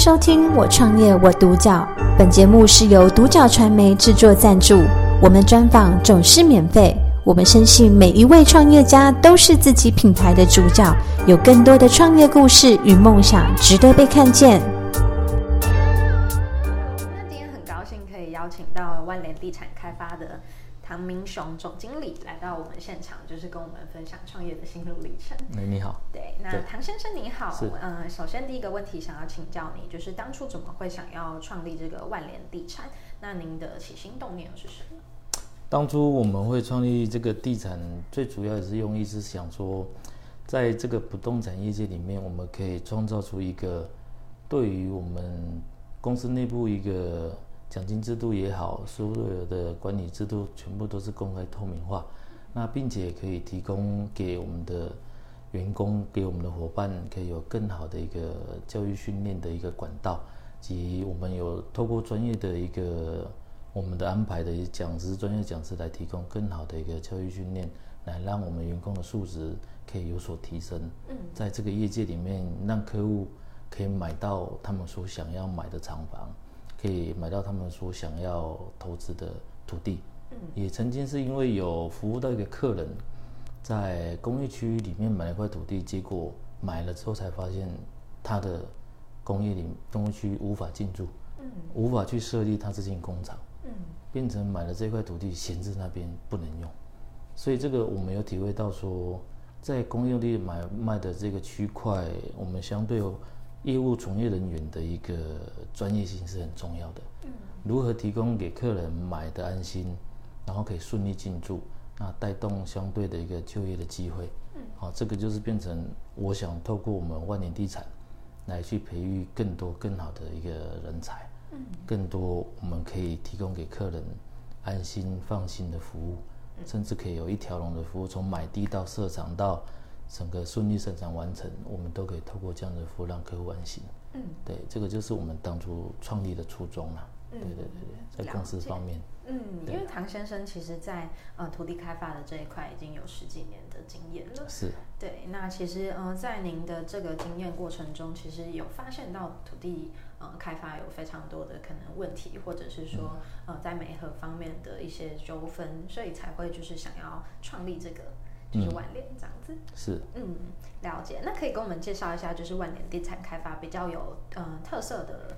收听《我创业我独角》，本节目是由独角传媒制作赞助，我们专访总是免费。我们深信每一位创业家都是自己品牌的主角，有更多的创业故事与梦想值得被看见。那今天很高兴可以邀请到万联地产开发的唐明雄总经理来到我们现场，就是跟我们分享创业的心路历程。哎，你好。对，那唐先生你好是，嗯、首先第一个问题想要请教你，就是当初怎么会想要创立这个万联地产？那您的起心动念是什么？当初我们会创立这个地产，最主要也是用意是想说，在这个不动产业界里面，我们可以创造出一个对于我们公司内部一个奖金制度也好，所有的管理制度全部都是公开透明化，那并且可以提供给我们的员工、给我们的伙伴，可以有更好的一个教育训练的一个管道，及我们有透过专业的一个我们的安排的讲师、专业讲师来提供更好的一个教育训练，来让我们员工的素质可以有所提升。嗯，在这个业界里面，让客户可以买到他们所想要买的厂房，可以买到他们所想要投资的土地。嗯，也曾经是因为有服务到一个客人，在工业区里面买了一块土地，结果买了之后才发现他的工业里工业区无法进驻，嗯无法去设立他这间工厂。嗯变成买了这块土地闲置那边不能用，所以这个我们有体会到说，在工业地买卖的这个区块，我们相对业务从业人员的一个专业性是很重要的。嗯如何提供给客人买的安心，然后可以顺利进驻，那带动相对的一个就业的机会。嗯，好、这个就是变成我想透过我们万年地产来去培育更多更好的一个人才。嗯更多我们可以提供给客人安心放心的服务，甚至可以有一条龙的服务，从买地到设厂到整个顺利生产完成，我们都可以透过这样的服务让客户安心。嗯。对，这个就是我们当初创立的初衷啦。嗯。对对对对，在公司方面，嗯，因对为唐先生其实在呃土地开发的这一块已经有十几年的经验了。是。对，那其实呃，在您的这个经验过程中，其实有发现到土地呃开发有非常多的可能问题，或者是说呃在媒合方面的一些纠纷，所以才会就是想要创立这个就是嗯万联这样子。是。嗯，了解。那可以跟我们介绍一下，就是万联地产开发比较有呃特色的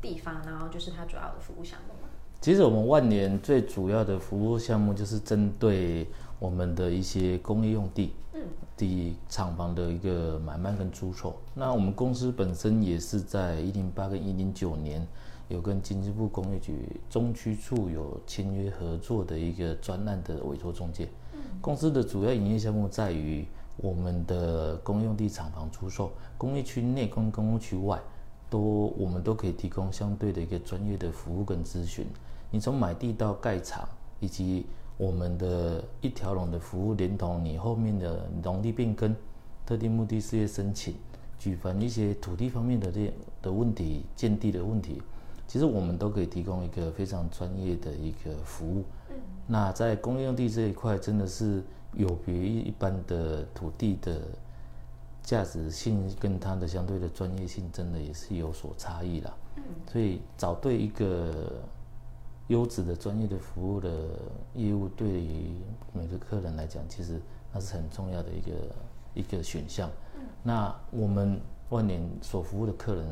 地方，然后就是它主要的服务项目吗？其实我们万联最主要的服务项目就是针对我们的一些工业用地，嗯地厂房的一个买卖跟出售。那我们公司本身也是在一零八跟一零九年有跟经济部工业局中区处有签约合作的一个专案的委托中介。公司的主要营业项目在于我们的公用地厂房出售，工业区内跟工业区外。都我们都可以提供相对的一个专业的服务跟咨询。你从买地到盖厂，以及我们的一条龙的服务，连同你后面的农地变更、特定目的事业申请、举凡一些土地方面的这的问题、建地的问题，其实我们都可以提供一个非常专业的一个服务。嗯那在工业用地这一块，真的是有别于一般的土地的价值性跟它的相对的专业性，真的也是有所差异啦。嗯所以找对一个优质的专业的服务的业务，对于每个客人来讲，其实那是很重要的一个一个选项。那我们万年所服务的客人，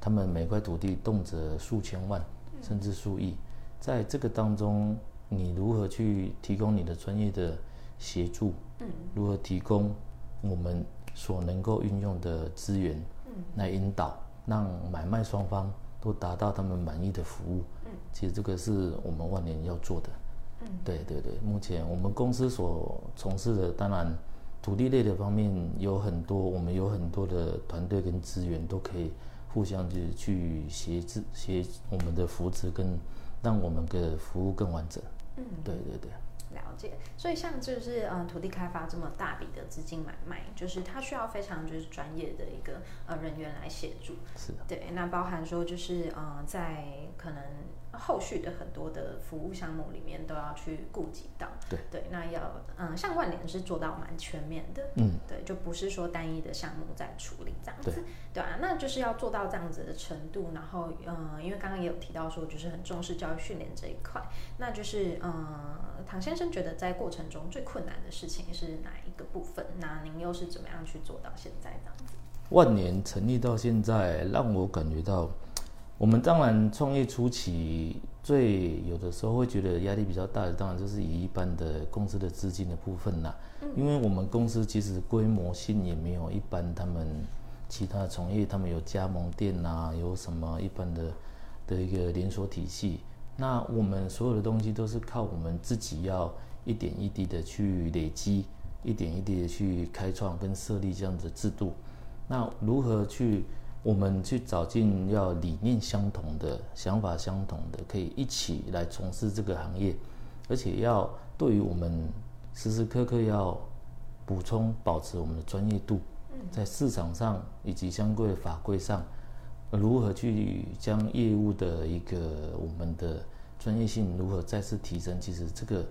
他们每块土地动辄数千万，甚至数亿，在这个当中，你如何去提供你的专业的协助？嗯如何提供我们所能够运用的资源，嗯来引导，让买卖双方都达到他们满意的服务。嗯其实这个是我们万年要做的。嗯对对对，目前我们公司所从事的，当然土地类的方面有很多，我们有很多的团队跟资源都可以互相去去协助协我们的扶持跟让我们的服务更完整。嗯，对对对。了解，所以像就是呃土地开发这么大笔的资金买卖，就是它需要非常就是专业的一个呃人员来协助。是的，对，那包含说就是呃在可能后续的很多的服务项目里面都要去顾及到。对对，那要嗯像万联是做到蛮全面的。嗯，对，就不是说单一的项目在处理这样子对，对啊，那就是要做到这样子的程度，然后嗯、呃因为刚刚也有提到说，就是很重视教育训练这一块，那就是嗯、呃唐先生觉得在过程中最困难的事情是哪一个部分？那您又是怎么样去做到现在这样子？万年成立到现在，让我感觉到，我们当然创业初期最有的时候会觉得压力比较大的，当然就是以一般的公司的资金的部分啦。因为我们公司其实规模性也没有一般他们其他从业，他们有加盟店啊，有什么一般的的一个连锁体系。那我们所有的东西都是靠我们自己要一点一滴的去累积，一点一滴的去开创跟设立这样子的制度。那如何去我们去找进要理念相同的、想法相同的，可以一起来从事这个行业，而且要对于我们时时刻刻要补充、保持我们的专业度，在市场上以及相关的法规上，如何去将业务的一个我们的专业性如何再次提升？其实这个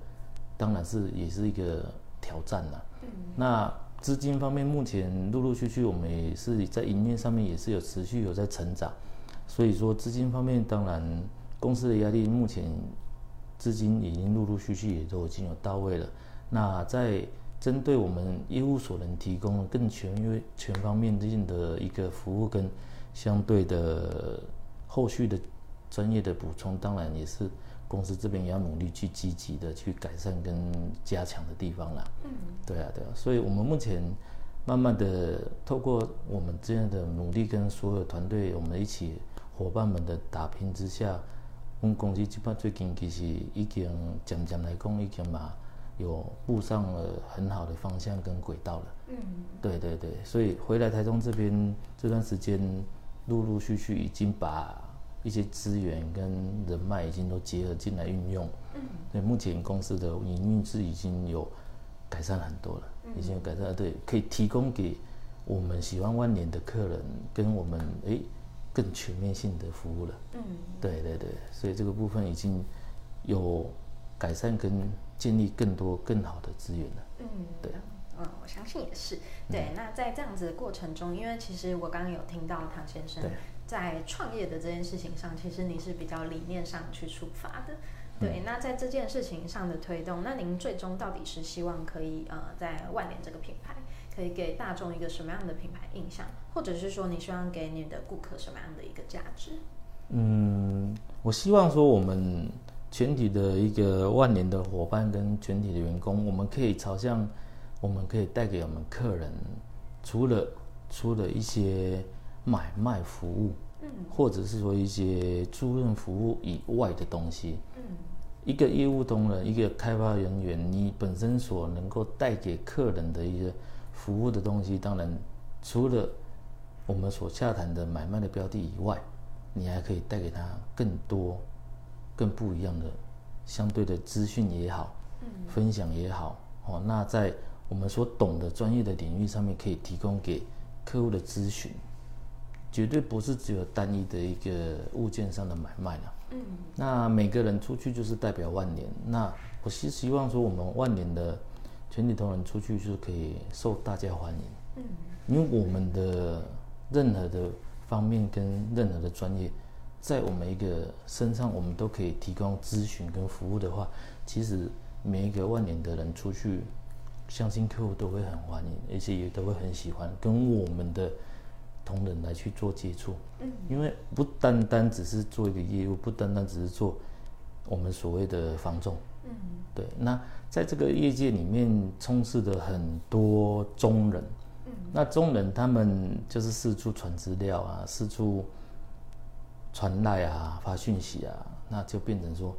当然是也是一个挑战呐、那资金方面，目前陆陆续续我们也是在营运上面也是有持续有在成长，所以说资金方面，当然公司的压力目前资金已经陆陆续续也都已经有到位了。那在针对我们业务所能提供更全约、全方面性的一个服务跟相对的后续的专业的补充，当然也是公司这边也要努力去积极的去改善跟加强的地方啦。嗯，对啊，对啊，所以我们目前慢慢的透过我们这样的努力，跟所有团队我们一起伙伴们的打拼之下，我们公司基本最近其实已经渐渐来讲，已经嘛有步上了很好的方向跟轨道了。嗯，对对对，所以回来台中这边这段时间，陆陆续续已经把一些资源跟人脉已经都结合进来运用。嗯，对，目前公司的营运是已经有改善很多了，已经有改善，对，可以提供给我们喜欢万年的客人跟我们诶更全面性的服务了。嗯，对对对，所以这个部分已经有改善跟建立更多更好的资源了。嗯，对啊。嗯，我相信也是。对，那在这样子的过程中，因为其实我刚刚有听到唐先生对在创业的这件事情上，其实你是比较理念上去出发的。对，那在这件事情上的推动，那您最终到底是希望可以呃，在万联这个品牌，可以给大众一个什么样的品牌印象，或者是说你希望给你的顾客什么样的一个价值？嗯，我希望说我们全体的一个万年的伙伴跟全体的员工，我们可以朝向，我们可以带给我们客人，除了除了一些买卖服务，嗯。或者是说一些租赁服务以外的东西，嗯。一个业务同仁，一个开发人员，你本身所能够带给客人的一些服务的东西，当然除了我们所洽谈的买卖的标的以外，你还可以带给他更多、更不一样的相对的资讯也好，嗯。分享也好，哦，那在我们所懂的专业的领域上面，可以提供给客户的咨询，绝对不是只有单一的一个物件上的买卖了。嗯那每个人出去就是代表万年。那我是希望说，我们万年的全体同仁出去就是可以受大家欢迎，嗯因为我们的任何的方面跟任何的专业，在我们一个身上，我们都可以提供咨询跟服务的话，其实每一个万年的人出去，相信客户都会很欢迎，而且也都会很喜欢跟我们的同仁来去做接触。嗯。因为不单单只是做一个业务，不单单只是做我们所谓的房仲，嗯。对。那在这个业界里面充斥着很多中人，嗯。那中人他们就是四处传资料啊，四处传赖啊，发讯息啊，那就变成说，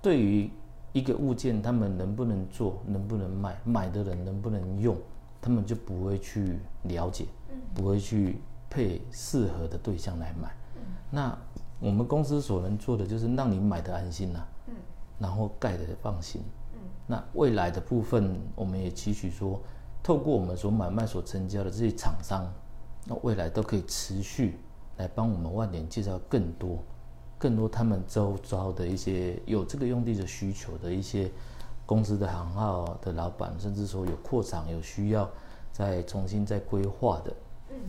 对于一个物件，他们能不能做，能不能卖，买的人能不能用，他们就不会去了解，嗯。不会去配适合的对象来买。嗯那我们公司所能做的就是让你买的安心呐、嗯然后盖的放心。嗯那未来的部分，我们也期许说，透过我们所买卖、所成交的这些厂商，那未来都可以持续来帮我们万联介绍更多、更多他们周遭的一些有这个用地的需求的一些公司的行号的老板，甚至说有扩厂有需要再重新再规划的。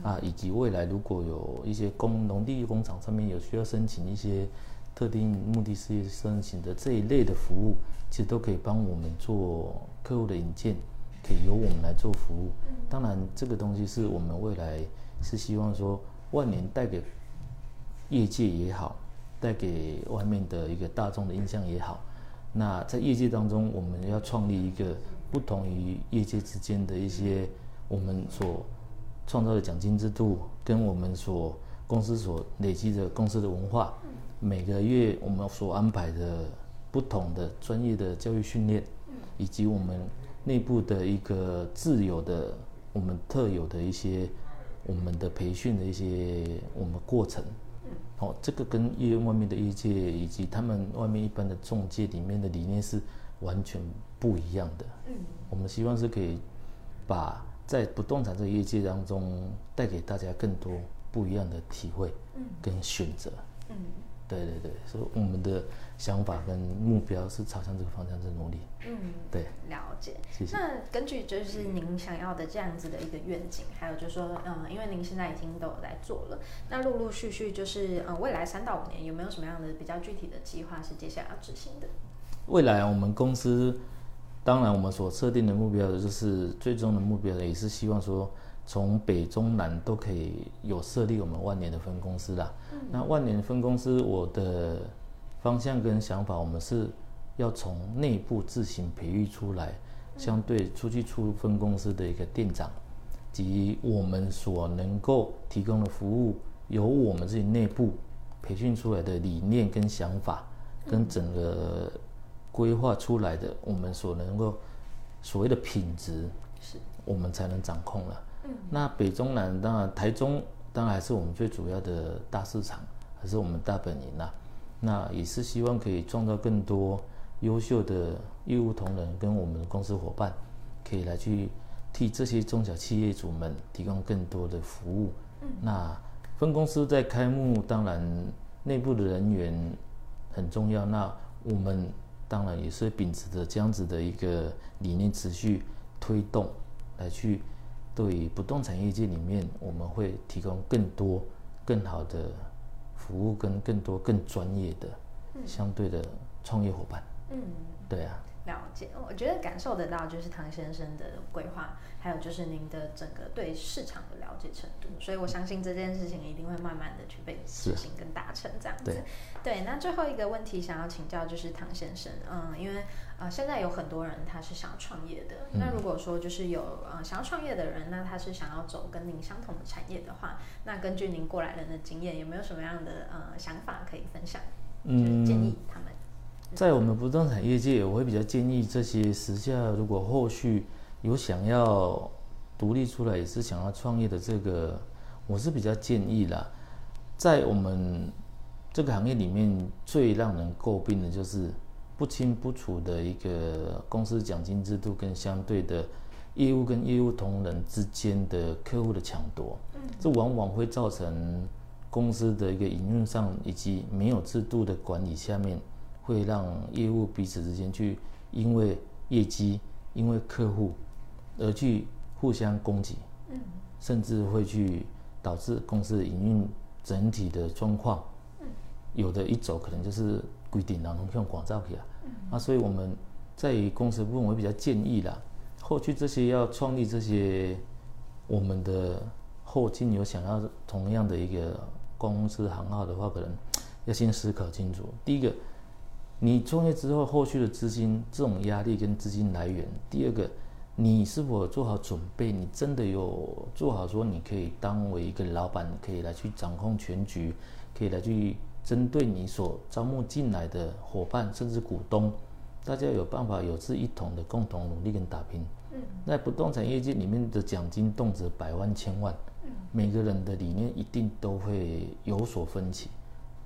啊，以及未来如果有一些工农地工厂上面有需要申请一些特定目的事业申请的这一类的服务，其实都可以帮我们做客户的引荐，可以由我们来做服务。当然，这个东西是我们未来是希望说万年带给业界也好，带给外面的一个大众的印象也好。那在业界当中，我们要创立一个不同于业界之间的一些我们所。创造的奖金制度跟我们所公司所累积的公司的文化，每个月我们所安排的不同的专业的教育训练，以及我们内部的一个自有的我们特有的一些我们的培训的一些我们过程，哦，这个跟业外面的业界以及他们外面一般的中介里面的理念是完全不一样的。嗯，我们希望是可以把。在不动产这个业界当中，带给大家更多不一样的体会，跟选择。嗯，对对对，所以我们的想法跟目标是朝向这个方向在努力。嗯，对，了解。谢谢。那根据就是您想要的这样子的一个愿景，还有就是说，嗯，因为您现在已经都有在做了，那陆陆续续就是，嗯，未来三到五年有没有什么样的比较具体的计划是接下来要执行的？未来我们公司。当然，我们所设定的目标的就是最终的目标，也是希望说从北中南都可以有设立我们万年的分公司啦。那万年分公司，我的方向跟想法，我们是要从内部自行培育出来，相对出去出分公司的一个店长，及我们所能够提供的服务，由我们自己内部培训出来的理念跟想法，跟整个。规划出来的，我们所能够所谓的品质，是我们才能掌控了。嗯，那北中南当然，台中当然还是我们最主要的大市场，还是我们大本营啦。那也是希望可以创造更多优秀的业务同仁跟我们的公司伙伴，可以来去替这些中小企业主们提供更多的服务。嗯，那分公司在开幕，当然内部的人员很重要。那我们。当然也是秉持着这样子的一个理念，持续推动，来去对不动产业界里面，我们会提供更多、更好的服务，跟更多更专业的相对的创业伙伴。嗯，对啊。了解，我觉得感受得到就是唐先生的规划，还有就是您的整个对市场的了解程度，所以我相信这件事情一定会慢慢的去被执行跟达成这样子。对，那最后一个问题想要请教就是唐先生，嗯，因为呃现在有很多人他是想要创业的，那如果说就是有呃想要创业的人，那他是想要走跟您相同的产业的话，那根据您过来人的经验，有没有什么样的呃想法可以分享？就是，建议他们。在我们不动产业界，我会比较建议这些时下如果后续有想要独立出来，也是想要创业的这个，我是比较建议啦。在我们这个行业里面，最让人诟病的就是不清不楚的一个公司奖金制度，跟相对的业务跟业务同仁之间的客户的抢夺，这往往会造成公司的一个营运上以及没有制度的管理下面。会让业务彼此之间去因为业绩、因为客户而去互相攻击，嗯，甚至会去导致公司的营运整体的状况，嗯，有的一走可能就是规定然后用广告去啊，嗯，那所以我们在于公司部分，我比较建议啦，后续这些要创立这些我们的后进有想要同样的一个公司行号的话，可能要先思考清楚，第一个。你创业之后，后续的资金这种压力跟资金来源。第二个，你是否做好准备？你真的有做好说，你可以当为一个老板，可以来去掌控全局，可以来去针对你所招募进来的伙伴，甚至股东，大家有办法有志一同的共同努力跟打拼。嗯，在不动产业界里面的奖金动辄百万千万，嗯，每个人的理念一定都会有所分歧。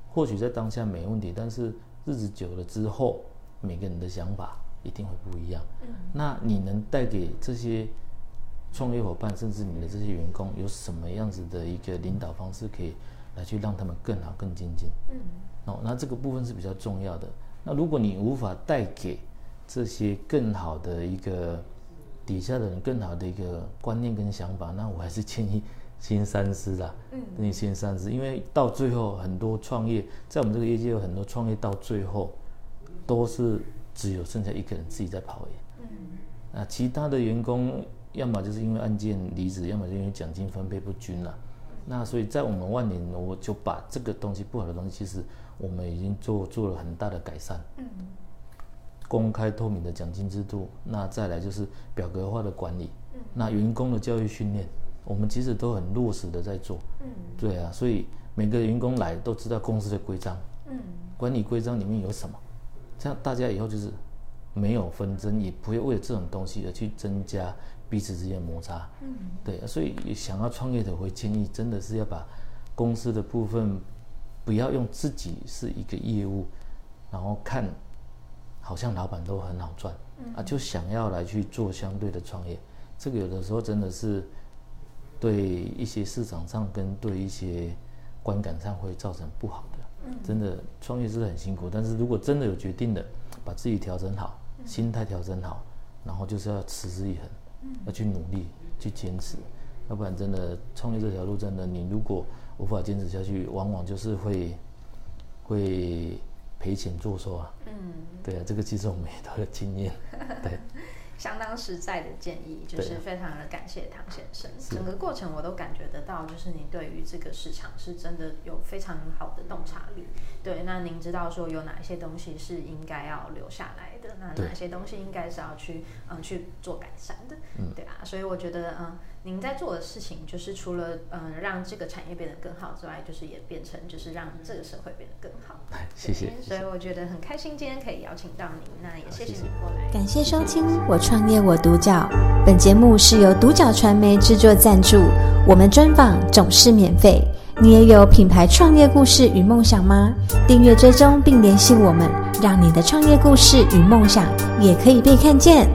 或许在当下没问题，但是。日子久了之后，每个人的想法一定会不一样。那你能带给这些创业伙伴，甚至你的这些员工，有什么样子的一个领导方式，可以来去让他们更好、更精进？嗯，哦，那这个部分是比较重要的。那如果你无法带给这些更好的一个底下的人更好的一个观念跟想法，那我还是建议先三思啦。嗯，你先三思，因为到最后很多创业，在我们这个业界有很多创业到最后都是只有剩下一个人自己在跑业。嗯，啊，其他的员工要么就是因为案件离职，要么就因为奖金分配不均了。那所以在我们万年，我就把这个东西不好的东西，其实我们已经做做了很大的改善。嗯，公开透明的奖金制度，那再来就是表格化的管理。嗯，那员工的教育训练，我们其实都很落实的在做。嗯，对啊，所以每个员工来都知道公司的规章。嗯，管理规章里面有什么，这样大家以后就是。没有纷争，也不会为了这种东西而去增加彼此之间的摩擦。嗯，对，所以想要创业的，会建议真的是要把公司的部分不要用自己是一个业务，然后看好像老板都很好赚，啊，就想要来去做相对的创业。这个有的时候真的是对一些市场上跟对一些观感上会造成不好的。嗯，真的创业是很辛苦，但是如果真的有决定的，把自己调整好。心态调整好，然后就是要持之以恒，要去努力去坚持，要不然真的创业这条路真的，你如果无法坚持下去，往往就是会会赔钱作收啊。嗯，对啊，这个其实我们也都有经验，对。相当实在的建议，就是非常的感谢唐先生。整个过程我都感觉得到，就是你对于这个市场是真的有非常好的洞察力。对，那您知道说有哪些东西是应该要留下来的，那哪些东西应该是要去嗯去做改善的，对啊。所以我觉得嗯。您在做的事情，就是除了嗯让这个产业变得更好之外，就是也变成就是让这个社会变得更好。谢谢。所以我觉得很开心，今天可以邀请到您，那也谢谢你过来。感谢收听《我创业我独角》，本节目是由独角传媒制作赞助，我们专访总是免费。你也有品牌创业故事与梦想吗？订阅追踪并联系我们，让你的创业故事与梦想也可以被看见。